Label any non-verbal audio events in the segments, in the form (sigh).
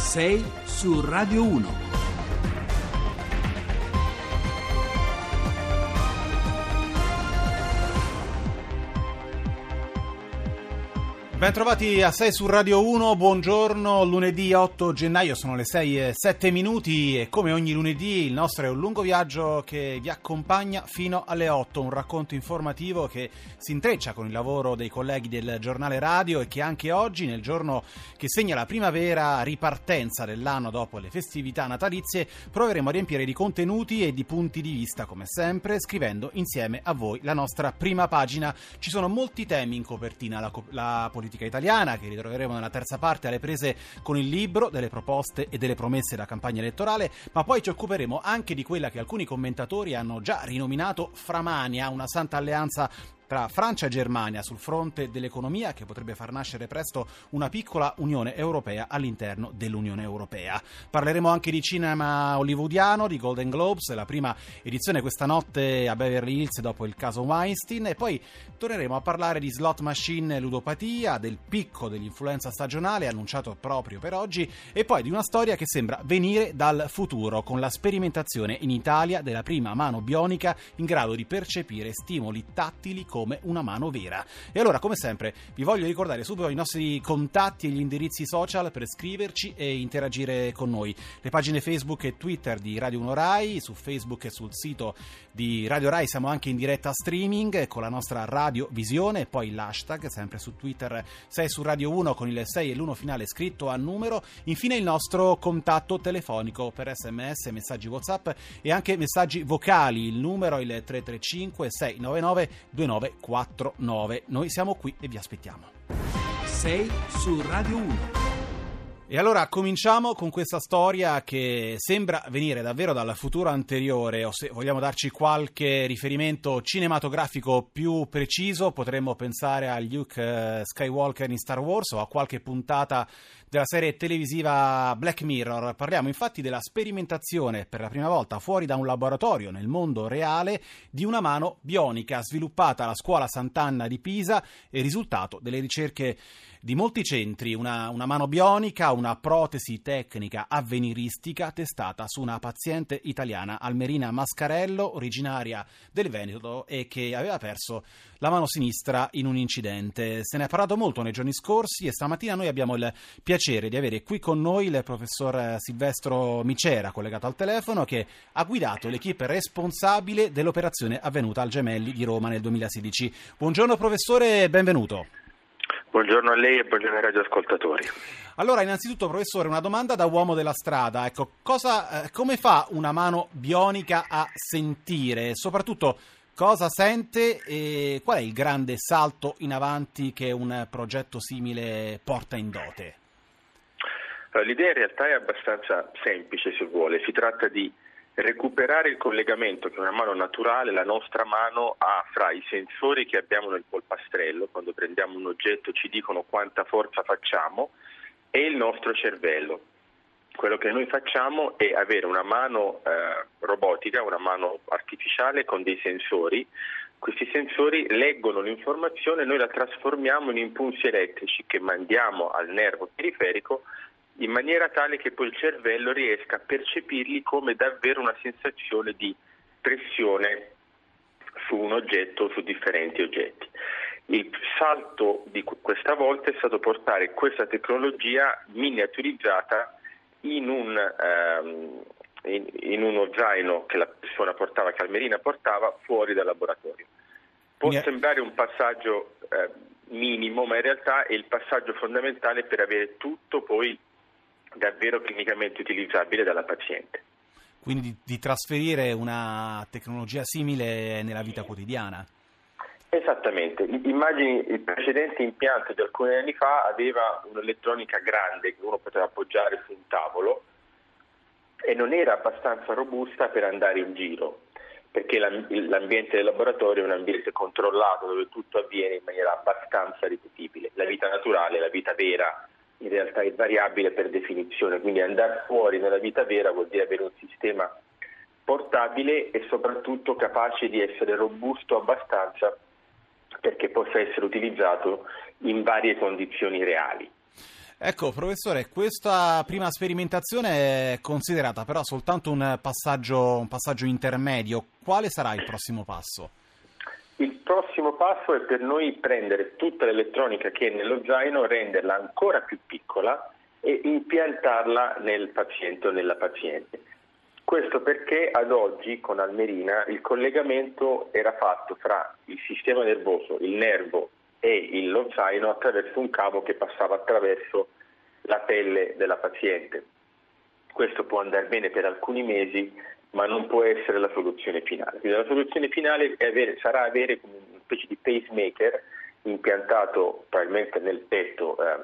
6 su Radio 1. Bentrovati a 6 su Radio 1, buongiorno, lunedì 8 gennaio sono le 6 e 7 minuti e come ogni lunedì il nostro è un lungo viaggio che vi accompagna fino alle 8, un racconto informativo che si intreccia con il lavoro dei colleghi del giornale radio e che anche oggi, nel giorno che segna la primavera ripartenza dell'anno dopo le festività natalizie, proveremo a riempire di contenuti e di punti di vista come sempre, scrivendo insieme a voi la nostra prima pagina. Ci sono molti temi in copertina, la, la politica politica italiana, che ritroveremo nella terza parte alle prese con il libro delle proposte e delle promesse della campagna elettorale, ma poi ci occuperemo anche di quella che alcuni commentatori hanno già rinominato Framania, una santa alleanza tra Francia e Germania sul fronte dell'economia che potrebbe far nascere presto una piccola Unione Europea all'interno dell'Unione Europea. Parleremo anche di cinema hollywoodiano, di Golden Globes, la prima edizione questa notte a Beverly Hills dopo il caso Weinstein e poi torneremo a parlare di slot machine e ludopatia, del picco dell'influenza stagionale annunciato proprio per oggi e poi di una storia che sembra venire dal futuro con la sperimentazione in Italia della prima mano bionica in grado di percepire stimoli tattili con come una mano vera. E allora, come sempre, vi voglio ricordare subito i nostri contatti e gli indirizzi social per scriverci e interagire con noi. Le pagine Facebook e Twitter di Radio 1 Rai, su Facebook e sul sito di Radio Rai siamo anche in diretta streaming con la nostra Radio Visione e poi l'hashtag, sempre su Twitter 6 su Radio 1 con il 6 e l'1 finale scritto a numero. Infine il nostro contatto telefonico per sms, messaggi WhatsApp e anche messaggi vocali. Il numero è il 335 699 29 949. Noi siamo qui e vi aspettiamo. 6 su Radio 1. E allora cominciamo con questa storia che sembra venire davvero dal futuro anteriore, o se vogliamo darci qualche riferimento cinematografico più preciso, potremmo pensare a Luke eh, Skywalker in Star Wars o a qualche puntata della serie televisiva Black Mirror. Parliamo infatti della sperimentazione per la prima volta fuori da un laboratorio nel mondo reale di una mano bionica sviluppata alla scuola Sant'Anna di Pisa e risultato delle ricerche di molti centri, una, una, mano bionica, una protesi tecnica avveniristica testata su una paziente italiana, Almerina Mascarello, originaria del Veneto e che aveva perso la mano sinistra in un incidente. Se ne è parlato molto nei giorni scorsi e stamattina noi abbiamo il piacere di avere qui con noi il professor Silvestro Micera, collegato al telefono, che ha guidato l'equipe responsabile dell'operazione avvenuta al Gemelli di Roma nel 2016. Buongiorno professore e benvenuto. Buongiorno a lei e buongiorno ai radioascoltatori. Allora, innanzitutto, professore, una domanda da uomo della strada. Ecco, cosa, eh, come fa una mano bionica a sentire? Soprattutto, cosa sente e qual è il grande salto in avanti che un progetto simile porta in dote? L'idea in realtà è abbastanza semplice, se vuole. Si tratta di recuperare il collegamento che una mano naturale, la nostra mano, ha fra i sensori che abbiamo nel polpastrello, quando prendiamo un oggetto ci dicono quanta forza facciamo, e il nostro cervello. Quello che noi facciamo è avere una mano eh, robotica, una mano artificiale con dei sensori. Questi sensori leggono l'informazione e noi la trasformiamo in impulsi elettrici che mandiamo al nervo periferico in maniera tale che poi il cervello riesca a percepirli come davvero una sensazione di pressione su un oggetto o su differenti oggetti. Il salto di questa volta è stato portare questa tecnologia miniaturizzata in, un, um, in, in uno zaino che la persona portava, che Almerina portava, fuori dal laboratorio. Può yeah. sembrare un passaggio eh, minimo, ma in realtà è il passaggio fondamentale per avere tutto poi davvero clinicamente utilizzabile dalla paziente. Quindi di, di trasferire una tecnologia simile nella vita quotidiana? Esattamente, immagini il precedente impianto di alcuni anni fa aveva un'elettronica grande che uno poteva appoggiare su un tavolo e non era abbastanza robusta per andare in giro, perché l'ambiente del laboratorio è un ambiente controllato dove tutto avviene in maniera abbastanza ripetibile. La vita naturale, la vita vera in realtà è variabile per definizione, quindi andare fuori nella vita vera vuol dire avere un sistema portabile e soprattutto capace di essere robusto abbastanza perché possa essere utilizzato in varie condizioni reali. Ecco, professore, questa prima sperimentazione è considerata però soltanto un passaggio, un passaggio intermedio. Quale sarà il prossimo passo? Il prossimo passo è per noi prendere tutta l'elettronica che è nello zaino, renderla ancora più piccola e impiantarla nel paziente o nella paziente. Questo perché ad oggi con Almerina il collegamento era fatto fra il sistema nervoso, il nervo e lo zaino attraverso un cavo che passava attraverso la pelle della paziente. Questo può andare bene per alcuni mesi, ma non può essere la soluzione finale. Quindi la soluzione finale avere, sarà avere una specie di pacemaker impiantato probabilmente nel petto eh,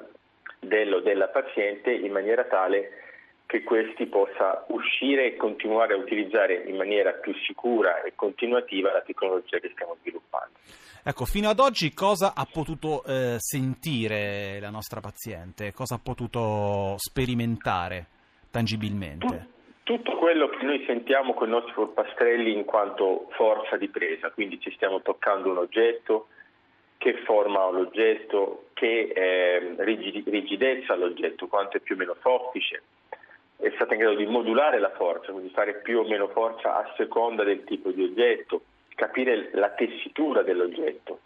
dello, della paziente in maniera tale che questi possa uscire e continuare a utilizzare in maniera più sicura e continuativa la tecnologia che stiamo sviluppando. Ecco, fino ad oggi cosa ha potuto eh, sentire la nostra paziente? Cosa ha potuto sperimentare tangibilmente? Tutto quello che noi sentiamo con i nostri polpastrelli in quanto forza di presa, quindi ci stiamo toccando un oggetto, che forma ha l'oggetto, che eh, rigidezza ha l'oggetto, quanto è più o meno soffice, è stata in grado di modulare la forza, quindi fare più o meno forza a seconda del tipo di oggetto, capire la tessitura dell'oggetto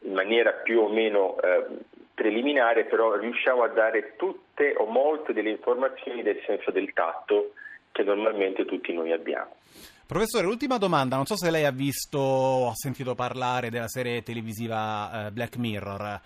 in maniera più o meno eh, preliminare, però riusciamo a dare tutte o molte delle informazioni del senso del tatto che normalmente tutti noi abbiamo. Professore, l'ultima domanda, non so se lei ha visto o ha sentito parlare della serie televisiva eh, Black Mirror.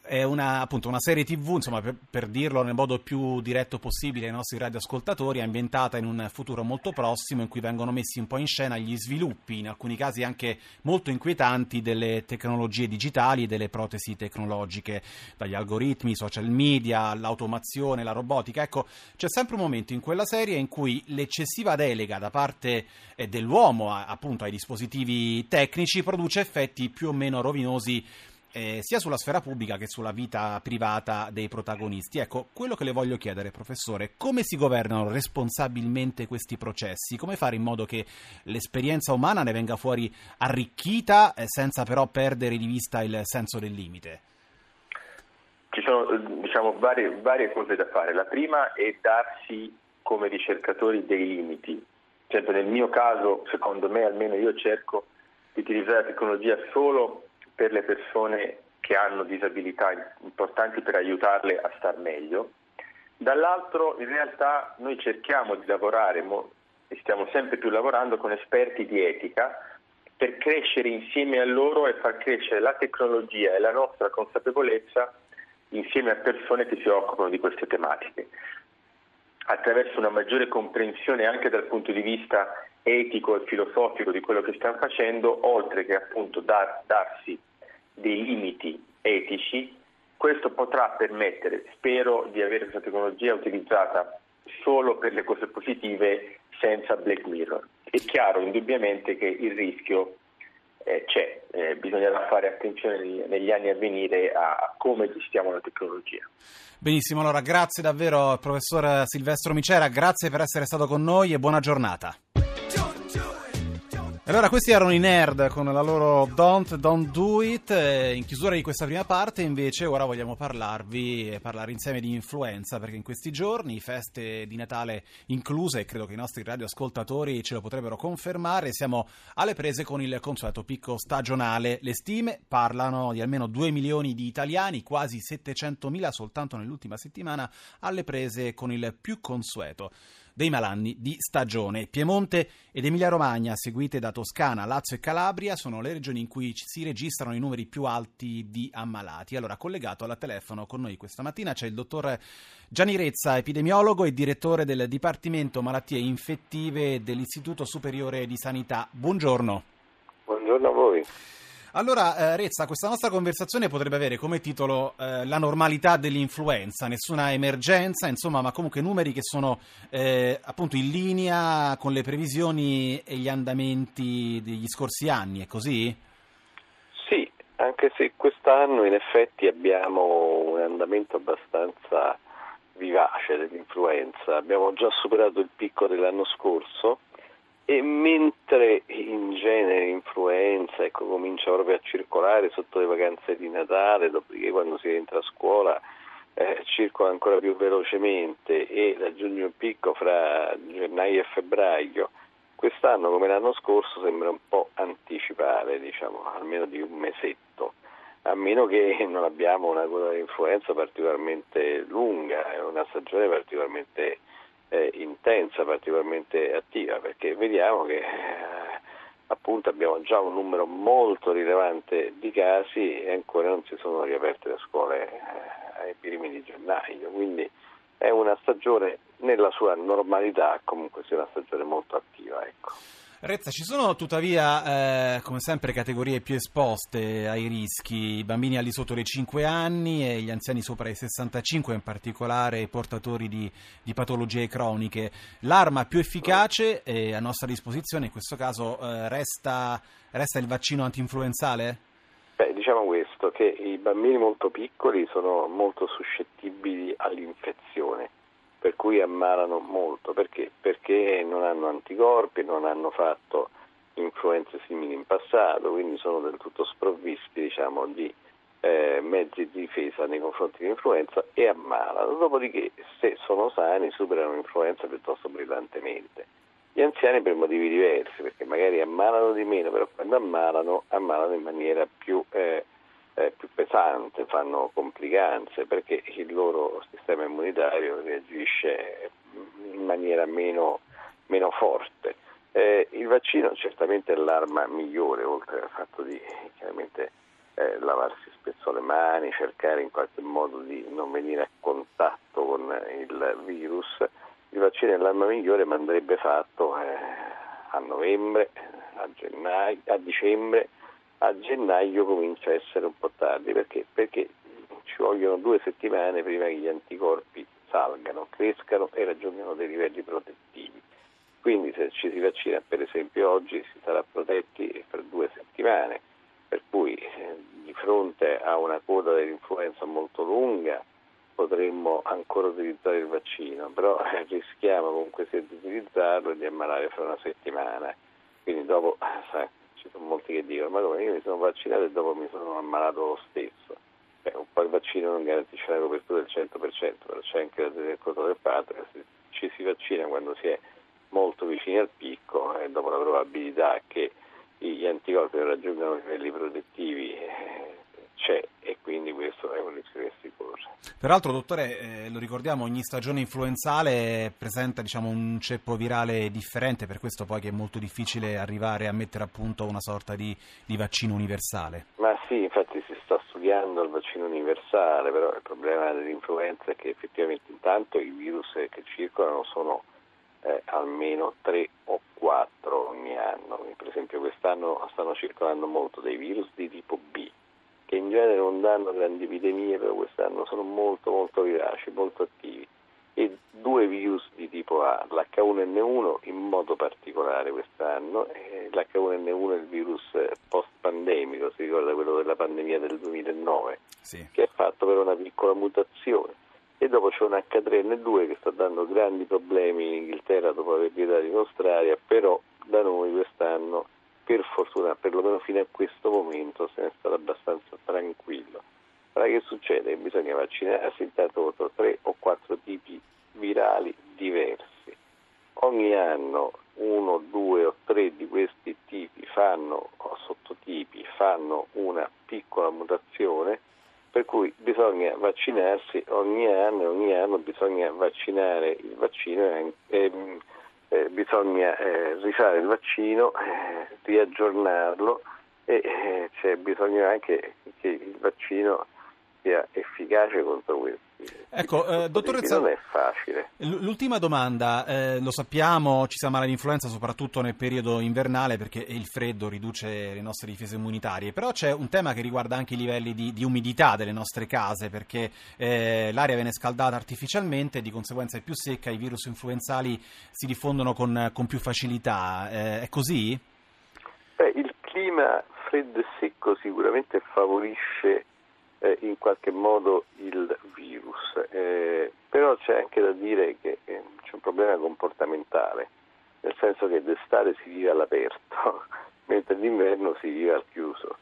È una, appunto, una serie tv, insomma, per, per, dirlo nel modo più diretto possibile ai nostri radioascoltatori, ambientata in un futuro molto prossimo in cui vengono messi un po' in scena gli sviluppi, in alcuni casi anche molto inquietanti, delle tecnologie digitali e delle protesi tecnologiche, dagli algoritmi, social media, l'automazione, la robotica. Ecco, c'è sempre un momento in quella serie in cui l'eccessiva delega da parte eh, dell'uomo appunto ai dispositivi tecnici produce effetti più o meno rovinosi eh, sia sulla sfera pubblica che sulla vita privata dei protagonisti. Ecco, quello che le voglio chiedere, professore, come si governano responsabilmente questi processi? Come fare in modo che l'esperienza umana ne venga fuori arricchita eh, senza però perdere di vista il senso del limite? Ci sono diciamo, varie, varie cose da fare. La prima è darsi come ricercatori dei limiti. Sempre nel mio caso, secondo me, almeno io cerco di utilizzare la tecnologia solo per le persone che hanno disabilità importanti per aiutarle a star meglio. Dall'altro in realtà noi cerchiamo di lavorare e stiamo sempre più lavorando con esperti di etica per crescere insieme a loro e far crescere la tecnologia e la nostra consapevolezza insieme a persone che si occupano di queste tematiche attraverso una maggiore comprensione anche dal punto di vista etico e filosofico di quello che stiamo facendo, oltre che appunto dar, darsi dei limiti etici, questo potrà permettere, spero, di avere questa tecnologia utilizzata solo per le cose positive senza Black Mirror. È chiaro indubbiamente che il rischio eh, c'è, eh, bisognerà fare attenzione negli, anni a venire a, come gestiamo la tecnologia. Benissimo, allora grazie davvero professor Silvestro Micera, grazie per essere stato con noi e buona giornata. Allora, questi erano i nerd con la loro Don't, Don't Do It. In chiusura di questa prima parte, invece, ora vogliamo parlarvi e parlare insieme di influenza, perché in questi giorni, feste di Natale incluse, e credo che i nostri radioascoltatori ce lo potrebbero confermare, siamo alle prese con il consueto picco stagionale. Le stime parlano di almeno 2 milioni di italiani, quasi 700 mila soltanto nell'ultima settimana, alle prese con il più consueto dei malanni di stagione. Piemonte ed Emilia-Romagna, seguite da Toscana, Lazio e Calabria, sono le regioni in cui si registrano i numeri più alti di ammalati. Allora, collegato al telefono con noi questa mattina c'è il dottor Gianni Rezza, epidemiologo e direttore del Dipartimento Malattie Infettive dell'Istituto Superiore di Sanità. Buongiorno. Buongiorno a voi. Allora, eh, Rezza, questa nostra conversazione potrebbe avere come titolo eh, La normalità dell'influenza, nessuna emergenza, insomma, ma comunque numeri che sono eh, appunto in linea con le previsioni e gli andamenti degli scorsi anni, è così? Sì, anche se quest'anno in effetti abbiamo un andamento abbastanza vivace dell'influenza, abbiamo già superato il picco dell'anno scorso e mentre in genere l'influenza ecco, comincia proprio a circolare sotto le vacanze di Natale, dopodiché quando si entra a scuola eh, circola ancora più velocemente e raggiunge un picco fra gennaio e febbraio, quest'anno come l'anno scorso sembra un po' anticipare, diciamo, almeno di un mesetto, a meno che non abbiamo una coda di influenza particolarmente lunga, una stagione particolarmente eh, intensa, particolarmente attiva, perché vediamo che eh, appunto abbiamo già un numero molto rilevante di casi e ancora non si sono riaperte le scuole eh, ai primi di gennaio, quindi è una stagione nella sua normalità, comunque sia una stagione molto attiva. Ecco. Rezza, ci sono tuttavia, eh, come sempre, categorie più esposte ai rischi, i bambini al di sotto dei 5 anni e gli anziani sopra i 65, in particolare i portatori di, di patologie croniche. L'arma più efficace eh, a nostra disposizione in questo caso eh, resta, resta, il vaccino antinfluenzale? Beh, diciamo questo, che i bambini molto piccoli sono molto suscettibili all'infezione per cui ammalano molto. Perché? Perché non hanno anticorpi, non hanno fatto influenze simili in passato, quindi sono del tutto sprovvisti diciamo, di eh, mezzi di difesa nei confronti dell'influenza e ammalano. Dopodiché, se sono sani, superano l'influenza piuttosto brillantemente. Gli anziani per motivi diversi, perché magari ammalano di meno, però quando ammalano, ammalano in maniera più eh, eh, più pesante, fanno complicanze perché il loro sistema immunitario reagisce in maniera meno, meno forte. Eh, il vaccino certamente è l'arma migliore, oltre al fatto di chiaramente eh, lavarsi spesso le mani, cercare in qualche modo di non venire a contatto con il virus. Il vaccino è l'arma migliore, ma andrebbe fatto eh, a novembre, a, gennaio, a dicembre a gennaio comincia a essere un po' tardi perché? perché ci vogliono due settimane prima che gli anticorpi salgano, crescano e raggiungano dei livelli protettivi. Quindi se ci si vaccina per esempio oggi si sarà protetti per due settimane, per cui eh, di fronte a una coda dell'influenza molto lunga potremmo ancora utilizzare il vaccino, però eh, rischiamo comunque sia di utilizzarlo di ammalare fra una settimana. Quindi dopo sai, ci sono molti che dicono ma come io mi sono vaccinato e dopo mi sono ammalato lo stesso. Beh, un po' il vaccino non garantisce la copertura del 100%, però c'è anche tenere conto del se ci si vaccina quando si è molto vicini al picco e dopo la probabilità che gli anticorpi raggiungano i livelli protettivi eh, c'è e quindi questo è un rischio che si corre. Peraltro, dottore, eh, lo ricordiamo, ogni stagione influenzale presenta diciamo, un ceppo virale differente, per questo poi che è molto difficile arrivare a mettere a punto una sorta di, di vaccino universale. Ma sì, infatti si sta studiando il vaccino universale, però il problema dell'influenza è che effettivamente intanto i virus che circolano sono eh, almeno tre o quattro ogni anno. Per esempio quest'anno stanno circolando molto dei virus di tipo B che in genere non danno grandi epidemie, però quest'anno sono molto molto vivaci, molto attivi. E due virus di tipo A, l'H1N1 in modo particolare quest'anno, l'H1N1 è il virus post-pandemico, si ricorda quello della pandemia del 2009, sì. che è fatto per una piccola mutazione. E dopo c'è un H3N2 che sta dando grandi problemi in Inghilterra dopo aver vietato in Australia, però da noi quest'anno per fortuna, perlomeno fino a questo momento, se ne è stato abbastanza tranquillo. Ora che succede? Bisogna vaccinarsi intanto contro tre o quattro tipi virali diversi. Ogni anno uno, due o tre di questi tipi fanno, o sottotipi, fanno una piccola mutazione, per cui bisogna vaccinarsi ogni anno e ogni anno bisogna vaccinare il vaccino e, e eh, bisogna eh, rifare il vaccino, eh, riaggiornarlo e eh, c'è bisogno anche che il vaccino sia efficace contro questo. Ecco, eh, dottoressa, non è facile. L'ultima domanda, eh, lo sappiamo, ci si ammala di influenza soprattutto nel periodo invernale perché il freddo riduce le nostre difese immunitarie, però c'è un tema che riguarda anche i livelli di, di umidità delle nostre case perché eh, l'aria viene scaldata artificialmente e di conseguenza è più secca, i virus influenzali si diffondono con, con più facilità, eh, è così? Beh, il clima freddo e secco sicuramente favorisce eh, in qualche modo il virus, eh, però c'è anche da dire che eh, c'è un problema comportamentale, nel senso che d'estate si vive all'aperto, (laughs) mentre d'inverno si vive al chiuso.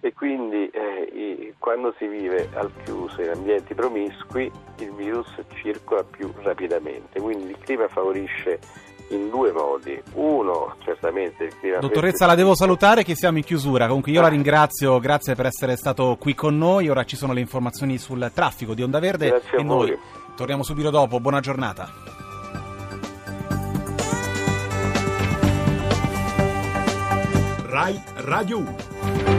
e quindi eh, quando si vive al chiuso in ambienti promiscui il virus circola più rapidamente, quindi il clima favorisce in due modi. Uno, certamente Dottoressa, la devo salutare che siamo in chiusura. Comunque io ah. la ringrazio, grazie per essere stato qui con noi. Ora ci sono le informazioni sul traffico di Onda Verde grazie e noi torniamo subito dopo. Buona giornata. Rai Radio 1